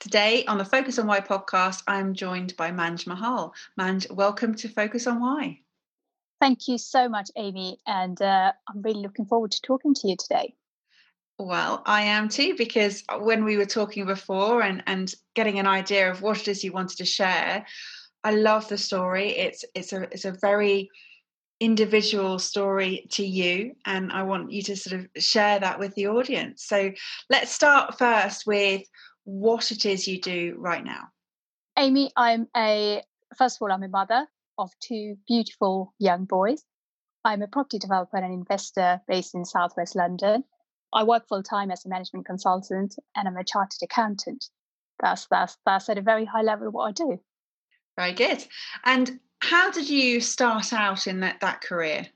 Today on the Focus on Why podcast, I'm joined by Manj Mahal. Manj, welcome to Focus on Why. Thank you so much, Amy, and uh, I'm really looking forward to talking to you today. Well, I am too, because when we were talking before and, and getting an idea of what it is you wanted to share, I love the story. It's it's a it's a very individual story to you, and I want you to sort of share that with the audience. So let's start first with what it is you do right now. Amy, I'm a, first of all, I'm a mother of two beautiful young boys. I'm a property developer and an investor based in Southwest London. I work full time as a management consultant and I'm a chartered accountant. That's, that's, that's at a very high level what I do. Very good. And how did you start out in that, that career?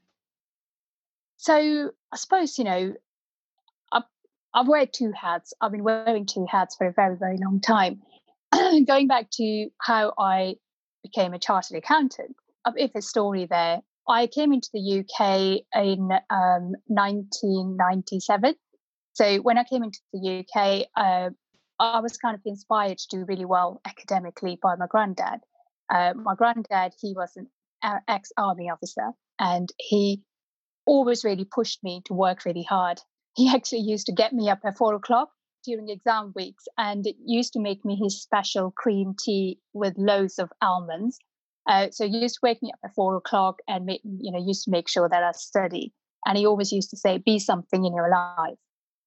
So I suppose, you know, I've wear two hats. I've been wearing two hats for a very, very long time. Going back to how I became a chartered accountant, a bit of a story there. I came into the UK in um, 1997. So when I came into the UK, uh, I was kind of inspired to do really well academically by my granddad. Uh, my granddad, he was an ex-army officer, and he always really pushed me to work really hard he actually used to get me up at four o'clock during exam weeks and it used to make me his special cream tea with loads of almonds. Uh, so he used to wake me up at four o'clock and make, you know used to make sure that I study. And he always used to say, "Be something in your life,"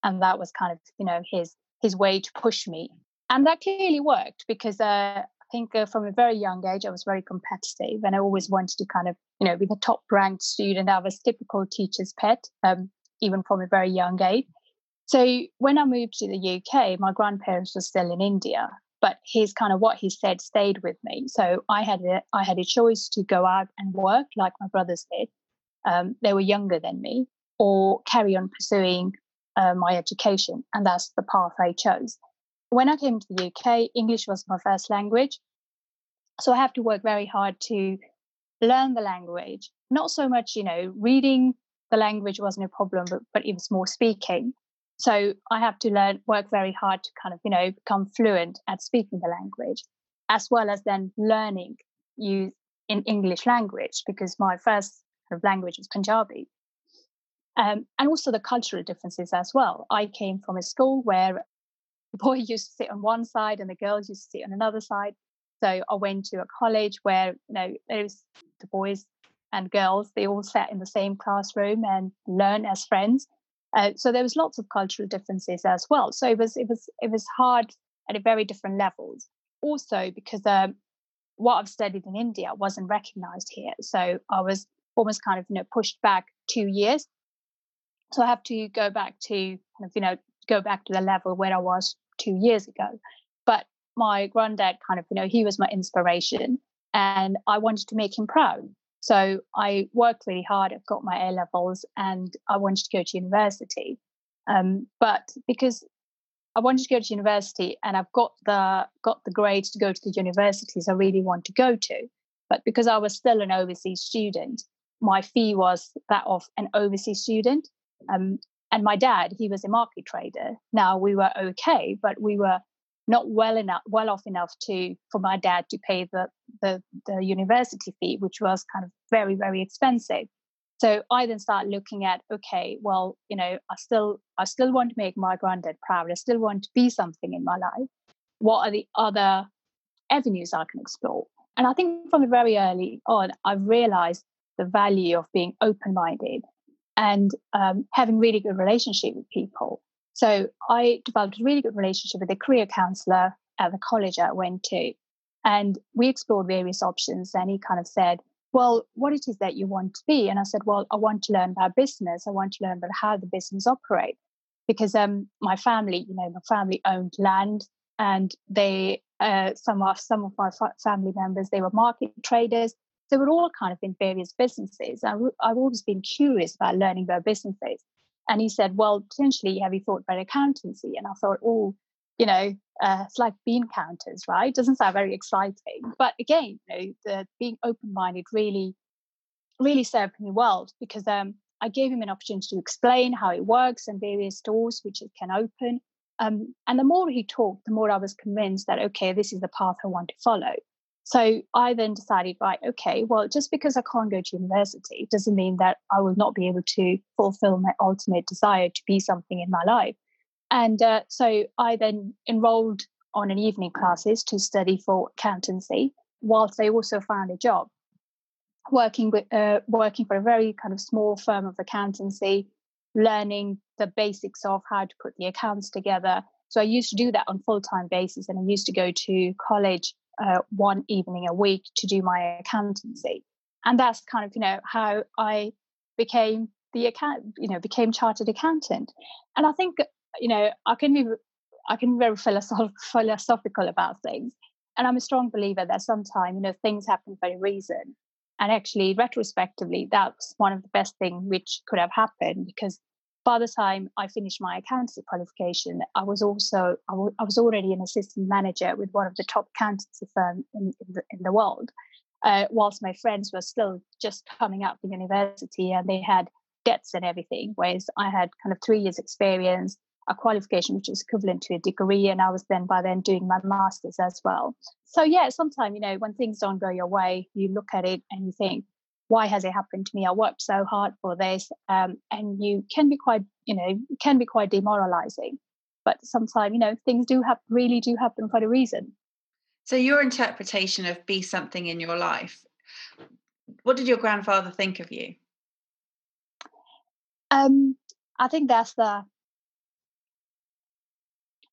and that was kind of you know his his way to push me. And that clearly worked because uh, I think uh, from a very young age I was very competitive and I always wanted to kind of you know be the top ranked student. I was typical teacher's pet. Um, even from a very young age. So when I moved to the UK, my grandparents were still in India, but his kind of what he said stayed with me. So I had a, I had a choice to go out and work like my brothers did. Um, they were younger than me, or carry on pursuing uh, my education, and that's the path I chose. When I came to the UK, English was my first language, so I have to work very hard to learn the language. Not so much, you know, reading the language wasn't a problem, but, but it was more speaking. So I have to learn, work very hard to kind of, you know, become fluent at speaking the language, as well as then learning you in English language because my first kind of language was Punjabi. Um, and also the cultural differences as well. I came from a school where the boy used to sit on one side and the girls used to sit on another side. So I went to a college where you know was the boys and girls they all sat in the same classroom and learn as friends. Uh, so there was lots of cultural differences as well. So it was it was it was hard at a very different levels. Also because um, what i've studied in india wasn't recognized here. So i was almost kind of you know pushed back two years. So i have to go back to kind of you know go back to the level where i was two years ago. But my granddad kind of you know he was my inspiration and i wanted to make him proud so I worked really hard. I've got my A levels and I wanted to go to university. Um, but because I wanted to go to university and I've got the got the grades to go to the universities I really want to go to. But because I was still an overseas student, my fee was that of an overseas student. Um, and my dad, he was a market trader. Now we were okay, but we were not well enough well off enough to for my dad to pay the, the the university fee which was kind of very very expensive. So i then start looking at okay well you know i still i still want to make my granddad proud. I still want to be something in my life. What are the other avenues i can explore? And i think from very early on i've realized the value of being open-minded and um, having really good relationship with people so I developed a really good relationship with a career counselor at the college I went to. And we explored various options. And he kind of said, Well, what it is that you want to be? And I said, Well, I want to learn about business. I want to learn about how the business operates. Because um, my family, you know, my family owned land and they uh, some of some of my family members they were market traders. They were all kind of in various businesses. I, I've always been curious about learning about businesses. And he said, "Well, potentially, have you thought about accountancy?" And I thought, "Oh, you know, uh, it's like bean counters, right? Doesn't sound very exciting, but again, you know, the being open-minded really, really served me well because um, I gave him an opportunity to explain how it works and various doors which it can open. Um, and the more he talked, the more I was convinced that okay, this is the path I want to follow. So I then decided, right, okay, well, just because I can't go to university doesn't mean that I will not be able to fulfill my ultimate desire to be something in my life. And uh, so I then enrolled on an evening classes to study for accountancy, whilst I also found a job working with uh, working for a very kind of small firm of accountancy, learning the basics of how to put the accounts together. So I used to do that on full time basis, and I used to go to college uh, one evening a week to do my accountancy, and that's kind of you know how I became the account you know became chartered accountant, and I think you know, I can be I can be very philosoph- philosophical about things. And I'm a strong believer that sometimes, you know, things happen for a reason. And actually, retrospectively, that's one of the best things which could have happened because by the time I finished my accountancy qualification, I was also I, w- I was already an assistant manager with one of the top accountancy firms in, in, the, in the world. Uh, whilst my friends were still just coming out of university and they had debts and everything, whereas I had kind of three years experience, a qualification which is equivalent to a degree and i was then by then doing my masters as well so yeah sometimes you know when things don't go your way you look at it and you think why has it happened to me? I worked so hard for this um, and you can be quite you know can be quite demoralizing. But sometimes you know things do have really do happen for a reason. So your interpretation of be something in your life what did your grandfather think of you? Um i think that's the I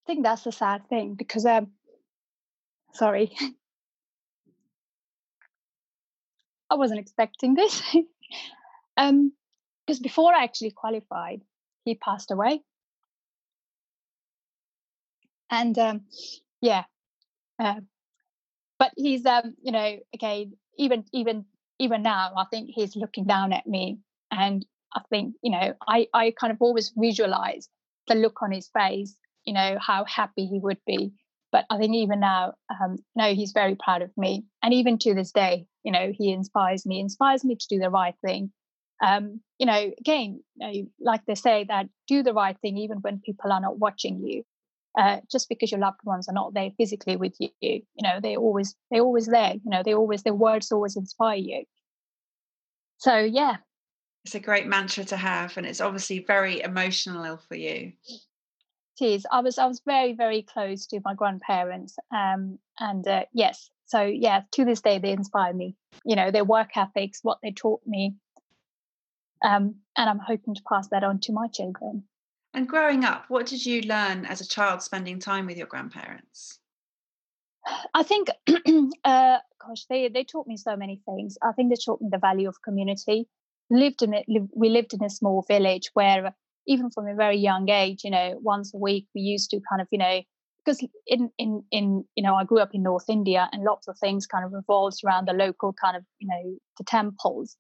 think that's the sad thing because um sorry I wasn't expecting this. um because before I actually qualified, he passed away. And um yeah. Uh, but he's um, you know, again, even even even now, I think he's looking down at me and I think, you know, I, I kind of always visualize the look on his face you know how happy he would be but i think even now um no he's very proud of me. And even to this day you know he inspires me inspires me to do the right thing. Um you know again like they say that do the right thing even when people are not watching you uh, just because your loved ones are not there physically with you you know they always they're always there you know they always their words always inspire you. So yeah. It's a great mantra to have and it's obviously very emotional for you it is. I was I was very very close to my grandparents, um, and uh, yes, so yeah, to this day they inspire me. You know, their work ethics, what they taught me, um, and I'm hoping to pass that on to my children. And growing up, what did you learn as a child spending time with your grandparents? I think, uh, gosh, they they taught me so many things. I think they taught me the value of community. Lived in it. We lived in a small village where even from a very young age, you know, once a week we used to kind of, you know, because in in in you know I grew up in North India and lots of things kind of revolves around the local kind of you know the temples,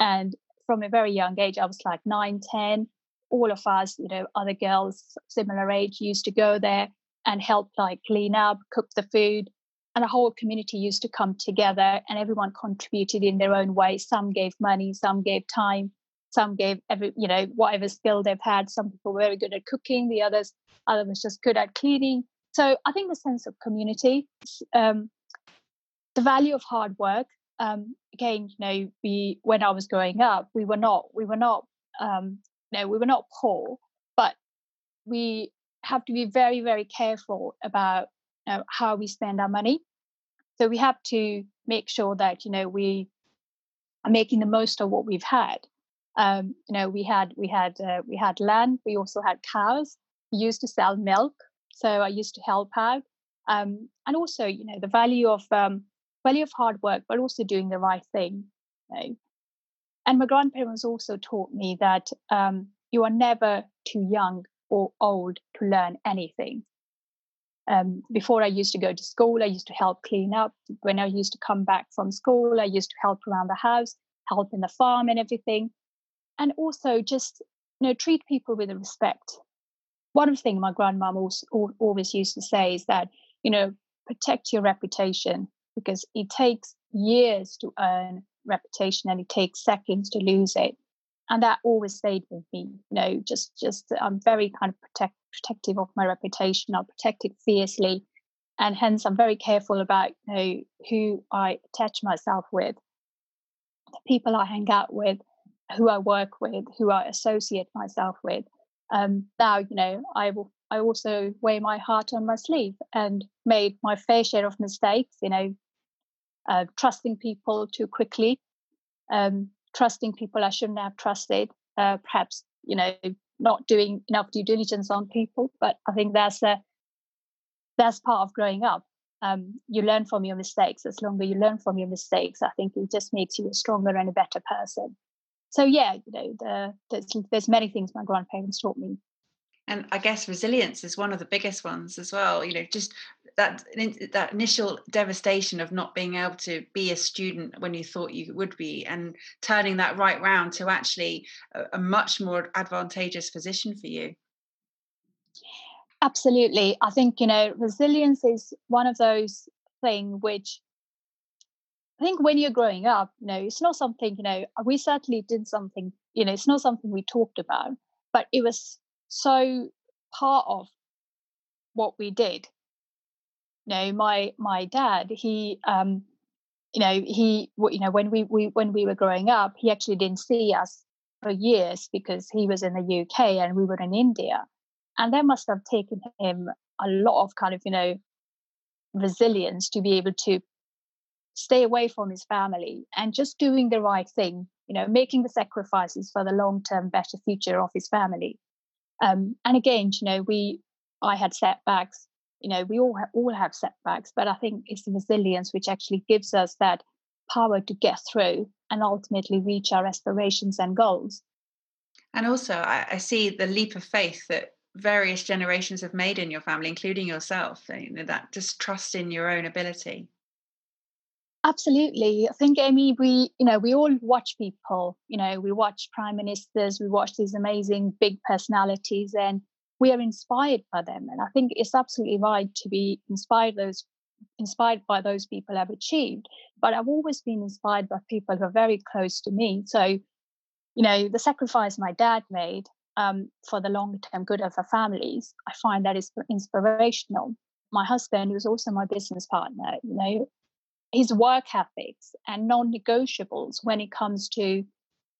and from a very young age I was like nine, ten. All of us, you know, other girls similar age used to go there and help like clean up, cook the food, and the whole community used to come together and everyone contributed in their own way. Some gave money, some gave time, some gave every you know whatever skill they've had some people were very good at cooking the others others was just good at cleaning. So i think the sense of community um, the value of hard work um, again you know we when i was growing up we were not we were not um, you know we were not poor but we have to be very very careful about you know, how we spend our money. So we have to make sure that you know we are making the most of what we've had um, you know we had we had uh, we had land we also had cows we used to sell milk so i used to help out um, and also you know the value of um, value of hard work but also doing the right thing you know? and my grandparents also taught me that um, you are never too young or old to learn anything Um, before I used to go to school, I used to help clean up. When I used to come back from school, I used to help around the house, help in the farm and everything. And also just, you know, treat people with respect. One things my grandmom always used to say is that, you know, protect your reputation because it takes years to earn reputation and it takes seconds to lose it. And that always stayed with me you know just just i'm very kind of protect, protective of my reputation. I'll protect it fiercely and hence i'm very careful about you know who i attach myself with the people i hang out with who i work with who i associate myself with um, now you know i will i also wear my heart on my sleeve and made my fair share of mistakes you know uh, trusting people too quickly um, trusting people I shouldn't have trusted, uh, perhaps, you know, not doing enough due diligence on people. But I think that's a, that's part of growing up. Um, you learn from your mistakes. As longer you learn from your mistakes, I think it just makes you a stronger and a better person. So yeah, you know, the, there's, there's many things my grandparents taught me. And i guess resilience is one of the biggest ones as well you know just that that initial devastation of not being able to be a student when you thought you would be and turning that right round to actually a, a much more advantageous position for you. Absolutely. I think you know resilience is one of those things which I think when you're growing up, you know, it's not something, you know, we certainly did something, you know, it's not something we talked about, but it was so part of what we did. You know my my dad he um you know he you know when we, we when we were growing up he actually didn't see us for years because he was in the uk and we were in india and that must have taken him a lot of kind of you know resilience to be able to stay away from his family and just doing the right thing you know making the sacrifices for the long term better future of his family um, and again, you know, we I had setbacks. You know, we all ha- all have setbacks, but I think it's the resilience which actually gives us that power to get through and ultimately reach our aspirations and goals. And also, I, I see the leap of faith that various generations have made in your family, including yourself. You know, that just trust in your own ability. Absolutely. I think, Amy, we, you know, we all watch people, you know, we watch prime ministers, we watch these amazing big personalities, and we are inspired by them. And I think it's absolutely right to be inspired those inspired by those people have achieved. But I've always been inspired by people who are very close to me. So, you know, the sacrifice my dad made um, for the long term good of our families, I find that is inspirational. My husband, who's also my business partner, you know, his work ethics and non-negotiables when it comes to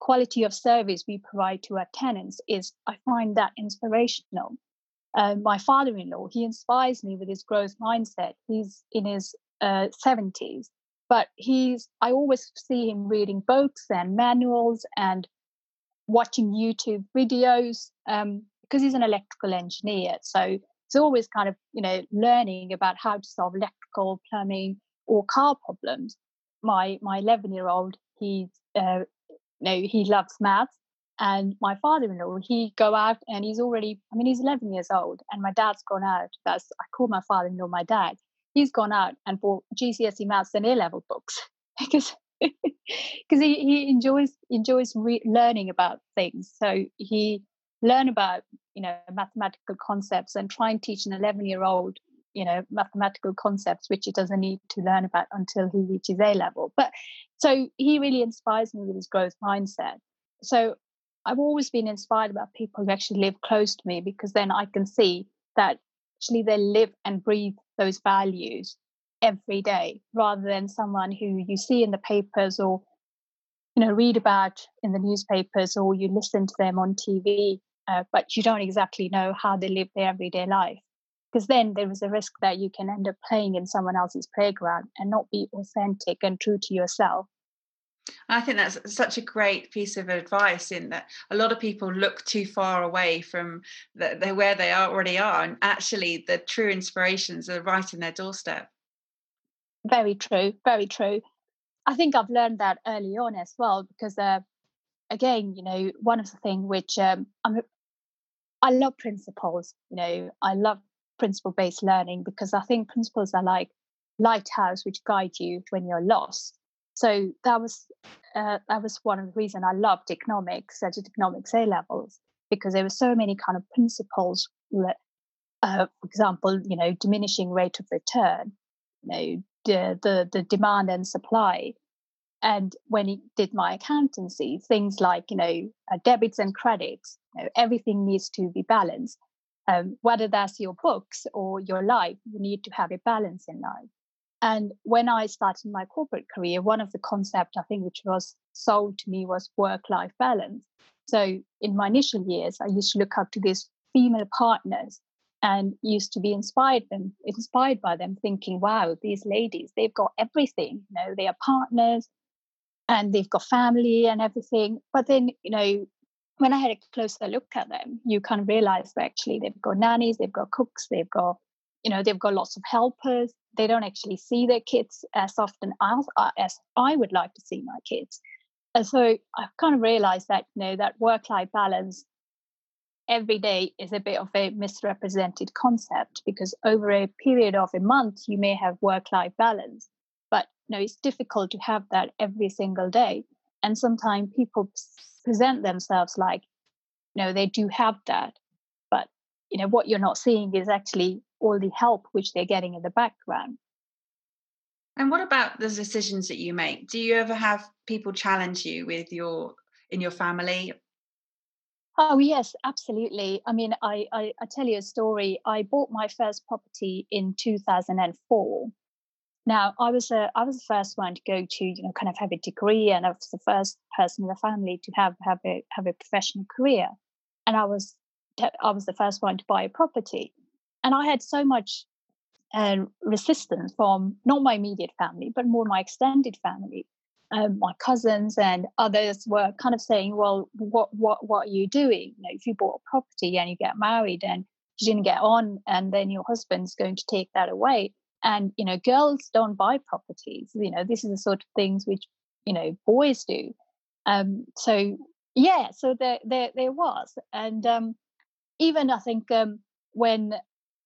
quality of service we provide to our tenants is i find that inspirational. Uh, my father-in-law he inspires me with his growth mindset. He's in his uh, 70s but he's i always see him reading books and manuals and watching youtube videos um, because he's an electrical engineer. So it's always kind of you know learning about how to solve electrical plumbing or car problems. My my 11 year old, he's uh, know, he loves maths. And my father-in-law, he go out and he's already, I mean, he's 11 years old, and my dad's gone out. That's I call my father-in-law my dad. He's gone out and bought GCSE maths and A-level books because because he, he enjoys enjoys re- learning about things. So he learn about you know mathematical concepts and try and teach an 11 year old you know mathematical concepts which he doesn't need to learn about until he reaches a level. But so he really inspires me with his growth mindset. So i've always been inspired about people who actually live close to me because then i can see that actually they live and breathe those values every day rather than someone who you see in the papers or you know read about in the newspapers or you listen to them on tv uh, but you don't exactly know how they live their everyday life because then there is a risk that you can end up playing in someone else's playground and not be authentic and true to yourself. I think that's such a great piece of advice in that a lot of people look too far away from the, the, where they already are, and actually the true inspirations are right in their doorstep. Very true, very true. I think I've learned that early on as well because, uh, again, you know, one of the things which um, I'm, I love principles. You know, I love principle based learning because I think principles are like lighthouse which guide you when you're lost. So that was uh, that was one of the reasons I loved economics, I did economics A levels because there were so many kind of principles. Uh, for example, you know, diminishing rate of return, you know, the the, the demand and supply. And when he did my accountancy, things like you know uh, debits and credits, you know, everything needs to be balanced. Um, whether that's your books or your life, you need to have a balance in life. And when I started my corporate career, one of the concepts I think which was sold to me was work-life balance. So in my initial years, I used to look up to these female partners and used to be inspired them inspired by them thinking wow these ladies they've got everything you know they are partners and they've got family and everything but then you know when i had a closer look at them you kind of realize that actually they've got nannies they've got cooks they've got you know they've got lots of helpers. They don't actually see their kids as often as, uh, as i would like to see my kids. And so i've kind of realized that you know that work life balance every day is a bit of a misrepresented concept because over a period of a month you may have work life balance but you know it's difficult to have that every single day and sometimes people present themselves like you know they do have that but you know what you're not seeing is actually all the help which they're getting in the background and what about the decisions that you make do you ever have people challenge you with your in your family Oh yes, absolutely. I mean, I, I, I tell you a story. I bought my first property in 2004. Now, I was a, I was the first one to go to you know kind of have a degree, and I was the first person in the family to have have a have a professional career, and I was I was the first one to buy a property, and I had so much uh, resistance from not my immediate family, but more my extended family um, my cousins and others were kind of saying, "Well, what what what are you doing? You know, if you bought a property and you get married and you didn't get on, and then your husband's going to take that away." And you know, girls don't buy properties. You know, this is the sort of things which you know boys do. Um, so yeah, so there there there was, and um, even I think um, when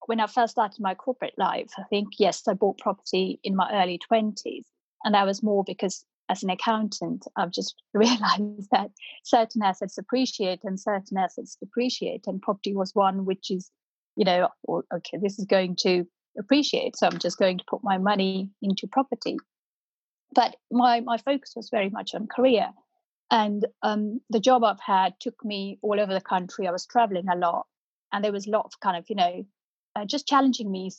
when I first started my corporate life, I think yes, I bought property in my early twenties, and that was more because as an accountant, I've just realized that certain assets appreciate and certain assets depreciate. And property was one which is, you know, okay, this is going to appreciate. So I'm just going to put my money into property. But my, my focus was very much on career. And um, the job I've had took me all over the country. I was traveling a lot. And there was a lot of kind of, you know, uh, just challenging me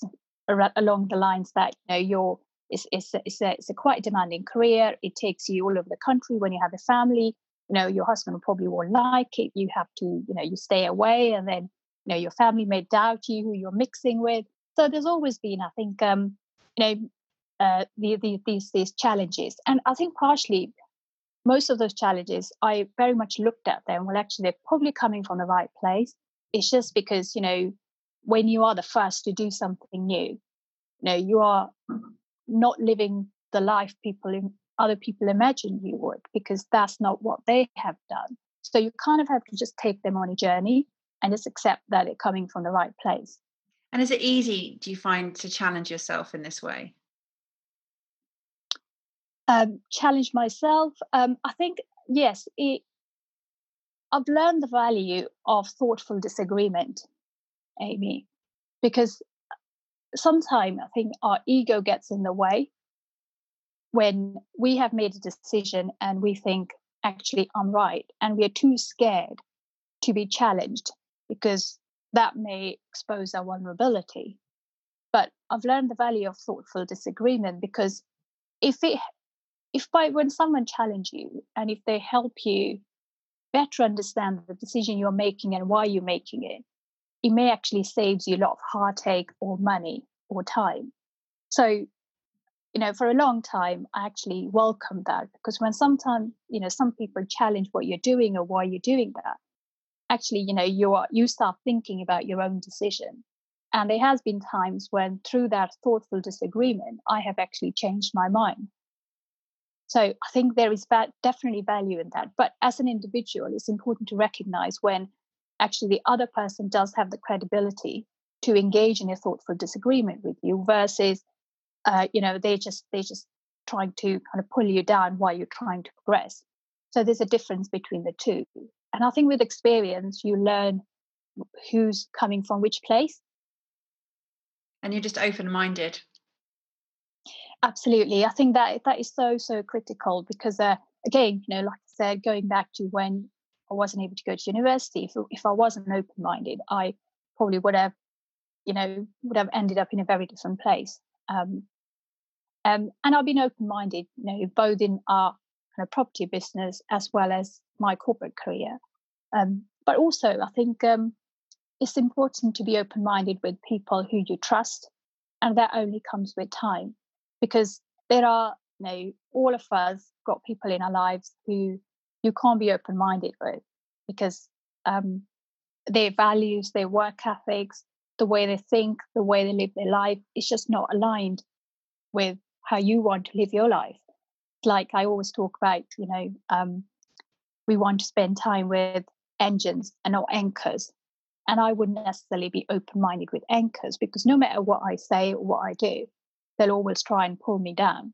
along the lines that, you know, you're it's, it's, it's, a, it's a quite demanding career. It takes you all over the country when you have a family. You know, your husband probably won't like it. You have to, you know, you stay away and then, you know, your family may doubt you who you're mixing with. So there's always been, I think, um, you know, uh, the, the, these these challenges, and I think partially most of those challenges I very much looked at them. Well, actually, they're probably coming from the right place. It's just because you know when you are the first to do something new, you know you are not living the life people in, other people imagine you would because that's not what they have done so you kind of have to just take them on a journey and just accept that it's coming from the right place and is it easy do you find to challenge yourself in this way um, challenge myself um, i think yes it, i've learned the value of thoughtful disagreement amy because sometimes I think our ego gets in the way when we have made a decision and we think, actually, I'm right. And we are too scared to be challenged because that may expose our vulnerability. But I've learned the value of thoughtful disagreement because if it if by when someone challenge you and if they help you better understand the decision you're making and why you're making it, it may actually saves you a lot of heartache or money or time. So, you know, for a long time, I actually welcomed that because when sometimes, you know, some people challenge what you're doing or why you're doing that, actually, you know, you are you start thinking about your own decision. And there has been times when through that thoughtful disagreement, I have actually changed my mind. So I think there is definitely value in that. But as an individual, it's important to recognize when actually the other person does have the credibility to engage in a thoughtful disagreement with you versus uh, you know they just they just trying to kind of pull you down while you're trying to progress so there's a difference between the two and i think with experience you learn who's coming from which place. And you're just open-minded. Absolutely. I think that that is so so critical because uh, again you know like i said going back to when i wasn't able to go to university if, if i wasn't open-minded i probably would have you know would have ended up in a very different place. Um, um, and i've been open-minded you know both in our kind of property business as well as my corporate career. Um, but also i think um, it's important to be open-minded with people who you trust and that only comes with time because there are you know all of us got people in our lives who you can't be open-minded with because um, their values their work ethics the way they think the way they live their life is just not aligned with how you want to live your life. Like i always talk about you know um, we want to spend time with engines and not anchors and I wouldn't necessarily be open minded with anchors because no matter what I say or what I do, they'll always try and pull me down.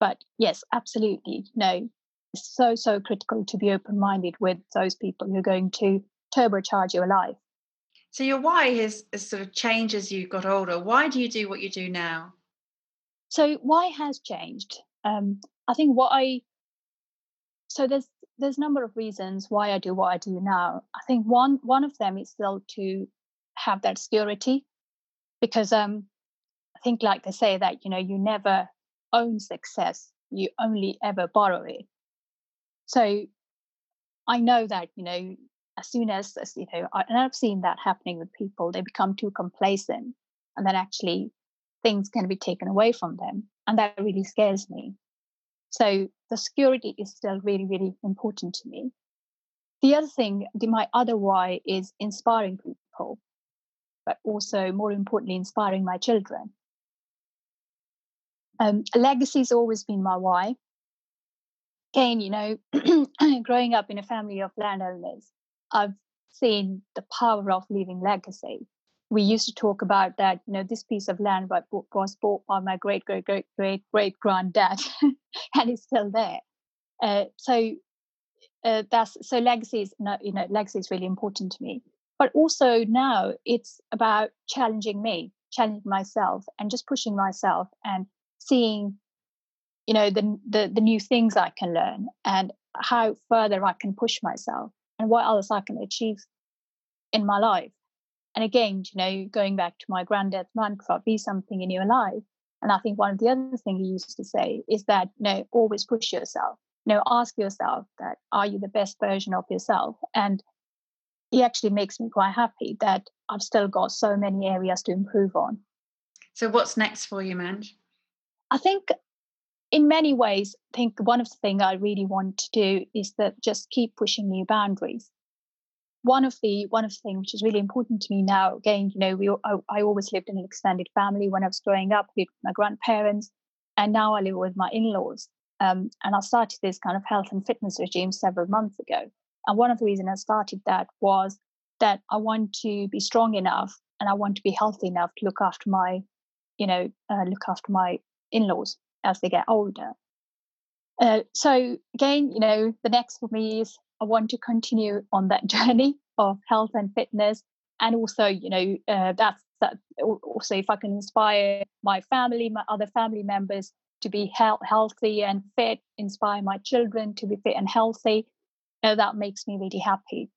But yes, absolutely. No, it's so, so critical to be open minded with those people who are going to turbocharge your life. So your why has, has sort of changed as you got older. Why do you do what you do now? So why has changed? Um, I think what I so there's there's a number of reasons why I do what I do now. I think one one of them is still to have that security, because um, I think like they say that you know you never own success, you only ever borrow it. So I know that you know as soon as, as you know, I, and I've seen that happening with people, they become too complacent, and then actually things can be taken away from them, and that really scares me. So the security is still really, really important to me. The other thing, my other why is inspiring people, but also more importantly, inspiring my children. Um, legacy has always been my why. Again, you know, growing up in a family of landowners, I've seen the power of leaving legacy we used to talk about that you know this piece of land was bought by my great great great great great granddad and it's still there uh, so uh, that's so legacy is not. you know legacy is really important to me but also now it's about challenging me challenging myself and just pushing myself and seeing you know the, the the new things i can learn and how further i can push myself and what else i can achieve in my life and again, you know, going back to my granddad's mantra, be something in your life. And I think one of the other things he used to say is that, you know, always push yourself. You know, ask yourself that are you the best version of yourself? And he actually makes me quite happy that I've still got so many areas to improve on. So what's next for you, Manj? I think in many ways, I think one of the things I really want to do is that just keep pushing new boundaries one of the one of the things which is really important to me now again you know we I, I, always lived in an extended family when i was growing up with my grandparents and now i live with my in-laws. Um, and i started this kind of health and fitness regime several months ago. And one of the reasons i started that was that i want to be strong enough and i want to be healthy enough to look after my you know uh, look after my in-laws as they get older. Uh, so again you know the next for me is I want to continue on that journey of health and fitness. And also, you know, uh, that's that. Also, if I can inspire my family, my other family members to be he- healthy and fit, inspire my children to be fit and healthy, uh, that makes me really happy.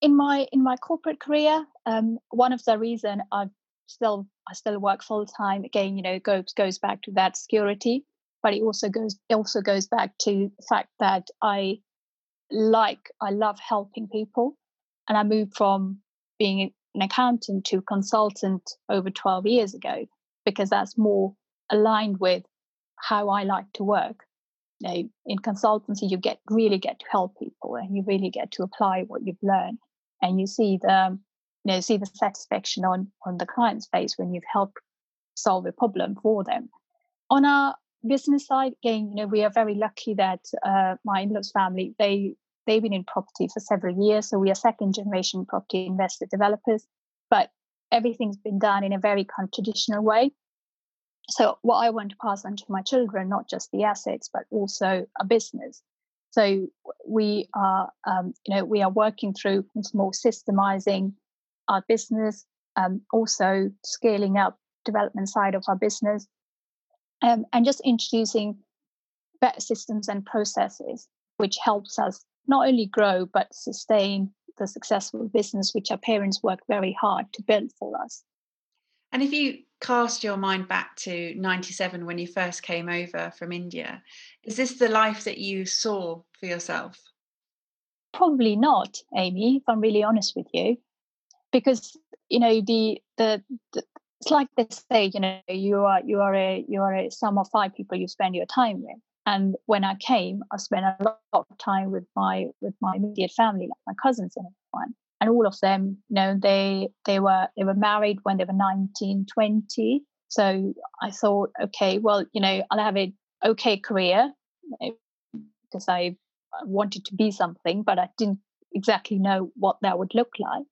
In my in my corporate career, um, one of the reason I still I still work full time. Again, you know, goes goes back to that security, but it also goes it also goes back to the fact that I like I love helping people. And I moved from being an accountant to consultant over 12 years ago because that's more aligned with how I like to work. You know, in consultancy, you get really get to help people and you really get to apply what you've learned. And you see the you know see the satisfaction on on the client's face when you've helped solve a problem for them. On our business side, again, you know, we are very lucky that uh, my in-laws family they they've been in property for several years. So we are second generation property investor developers. But everything's been done in a very kind of traditional way. So what I want to pass on to my children, not just the assets, but also a business. So we are, um, you know, we are working through more systemizing our business, um, also scaling up development side of our business, um, and just introducing better systems and processes, which helps us not only grow but sustain the successful business which our parents worked very hard to build for us. And if you cast your mind back to 97 when you first came over from India, is this the life that you saw for yourself? Probably not, Amy, if I'm really honest with you. Because, you know, the the, the it's like they say, you know, you are you are a you are a sum of five people you spend your time with. And when I came, I spent a lot of time with my with my immediate family, like my cousins and everyone. And all of them, you know, they they were they were married when they were 19, 20. So I thought, okay, well, you know, I'll have an okay career because I wanted to be something, but I didn't exactly know what that would look like.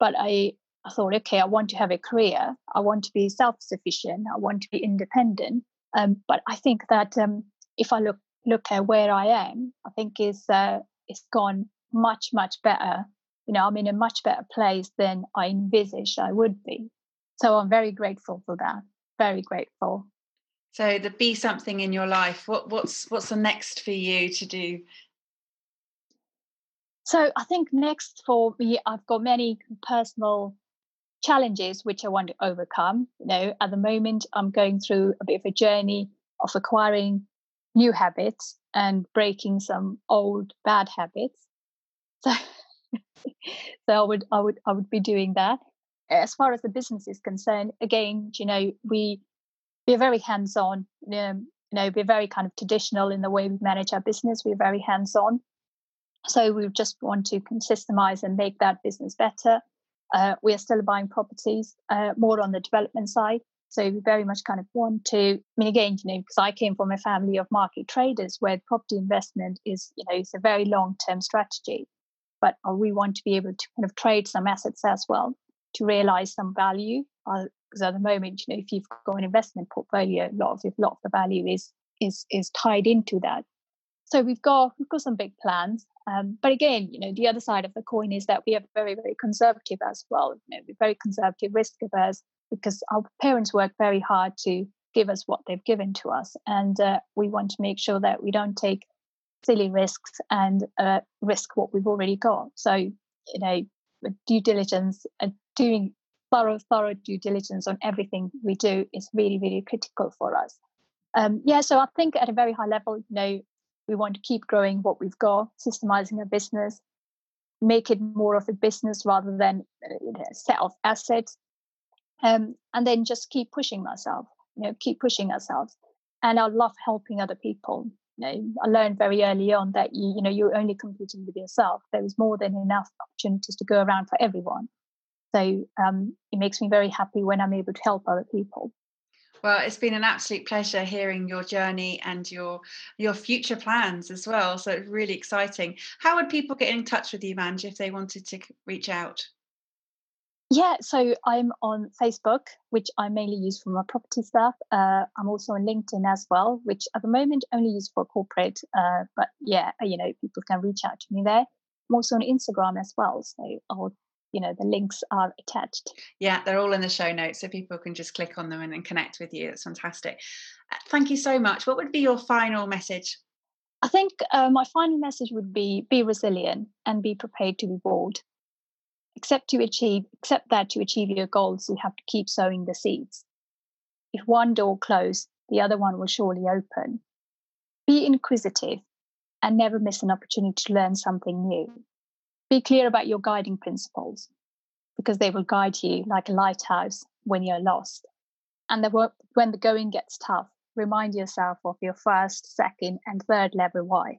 But I, I thought, okay, I want to have a career. I want to be self sufficient. I want to be independent. Um, but I think that um, if I look look at where I am, I think is uh, it's gone much much better. You know, I'm in a much better place than I envisaged I would be. So I'm very grateful for that. Very grateful. So the be something in your life. What what's what's the next for you to do? So I think next for me, I've got many personal challenges which I want to overcome. You know, at the moment, I'm going through a bit of a journey of acquiring new habits and breaking some old bad habits. So, so I would I would I would be doing that. As far as the business is concerned, again, you know, we we're very hands-on. You know, we're very kind of traditional in the way we manage our business. We're very hands-on. So we just want to systemize and make that business better. Uh, we are still buying properties uh, more on the development side. So we very much kind of want to, I mean, again, you know, because I came from a family of market traders where property investment is, you know, it's a very long term strategy. But uh, we want to be able to kind of trade some assets as well to realize some value. Because uh, at the moment, you know, if you've got an investment portfolio, a lot of, a lot of the value is is is tied into that. So we've got we've got some big plans. Um, but again, you know, the other side of the coin is that we are very, very conservative as well. You know, we're very conservative, risk averse, because our parents work very hard to give us what they've given to us. And uh, we want to make sure that we don't take silly risks and uh, risk what we've already got. So, you know, due diligence and doing thorough, thorough due diligence on everything we do is really, really critical for us. Um, yeah, so I think at a very high level, you know, we want to keep growing what we've got, systemizing our business, make it more of a business rather than uh, a set of assets um, and then just keep pushing myself you know keep pushing ourselves and i love helping other people you know i learned very early on that you you know you're only competing with yourself there is more than enough opportunities to go around for everyone so um, it makes me very happy when i'm able to help other people well, it's been an absolute pleasure hearing your journey and your your future plans as well. So it's really exciting. How would people get in touch with you, Manj, if they wanted to reach out? Yeah, so I'm on Facebook, which I mainly use for my property stuff. Uh, I'm also on LinkedIn as well, which at the moment only use for corporate. Uh, but yeah, you know, people can reach out to me there. I'm also on Instagram as well, so I'll, you know, the links are attached. Yeah, they're all in the show notes, so people can just click on them and, and connect with you. It's fantastic. Uh, thank you so much. What would be your final message? I think uh, my final message would be be resilient and be prepared to be bored except to achieve except that to achieve your goals you have to keep sowing the seeds. If one door closed the other one will surely open. Be inquisitive and never miss an opportunity to learn something new. Be clear about your guiding principles because they will guide you like a lighthouse when you're lost. And the, when the going gets tough remind yourself of your first second and third level why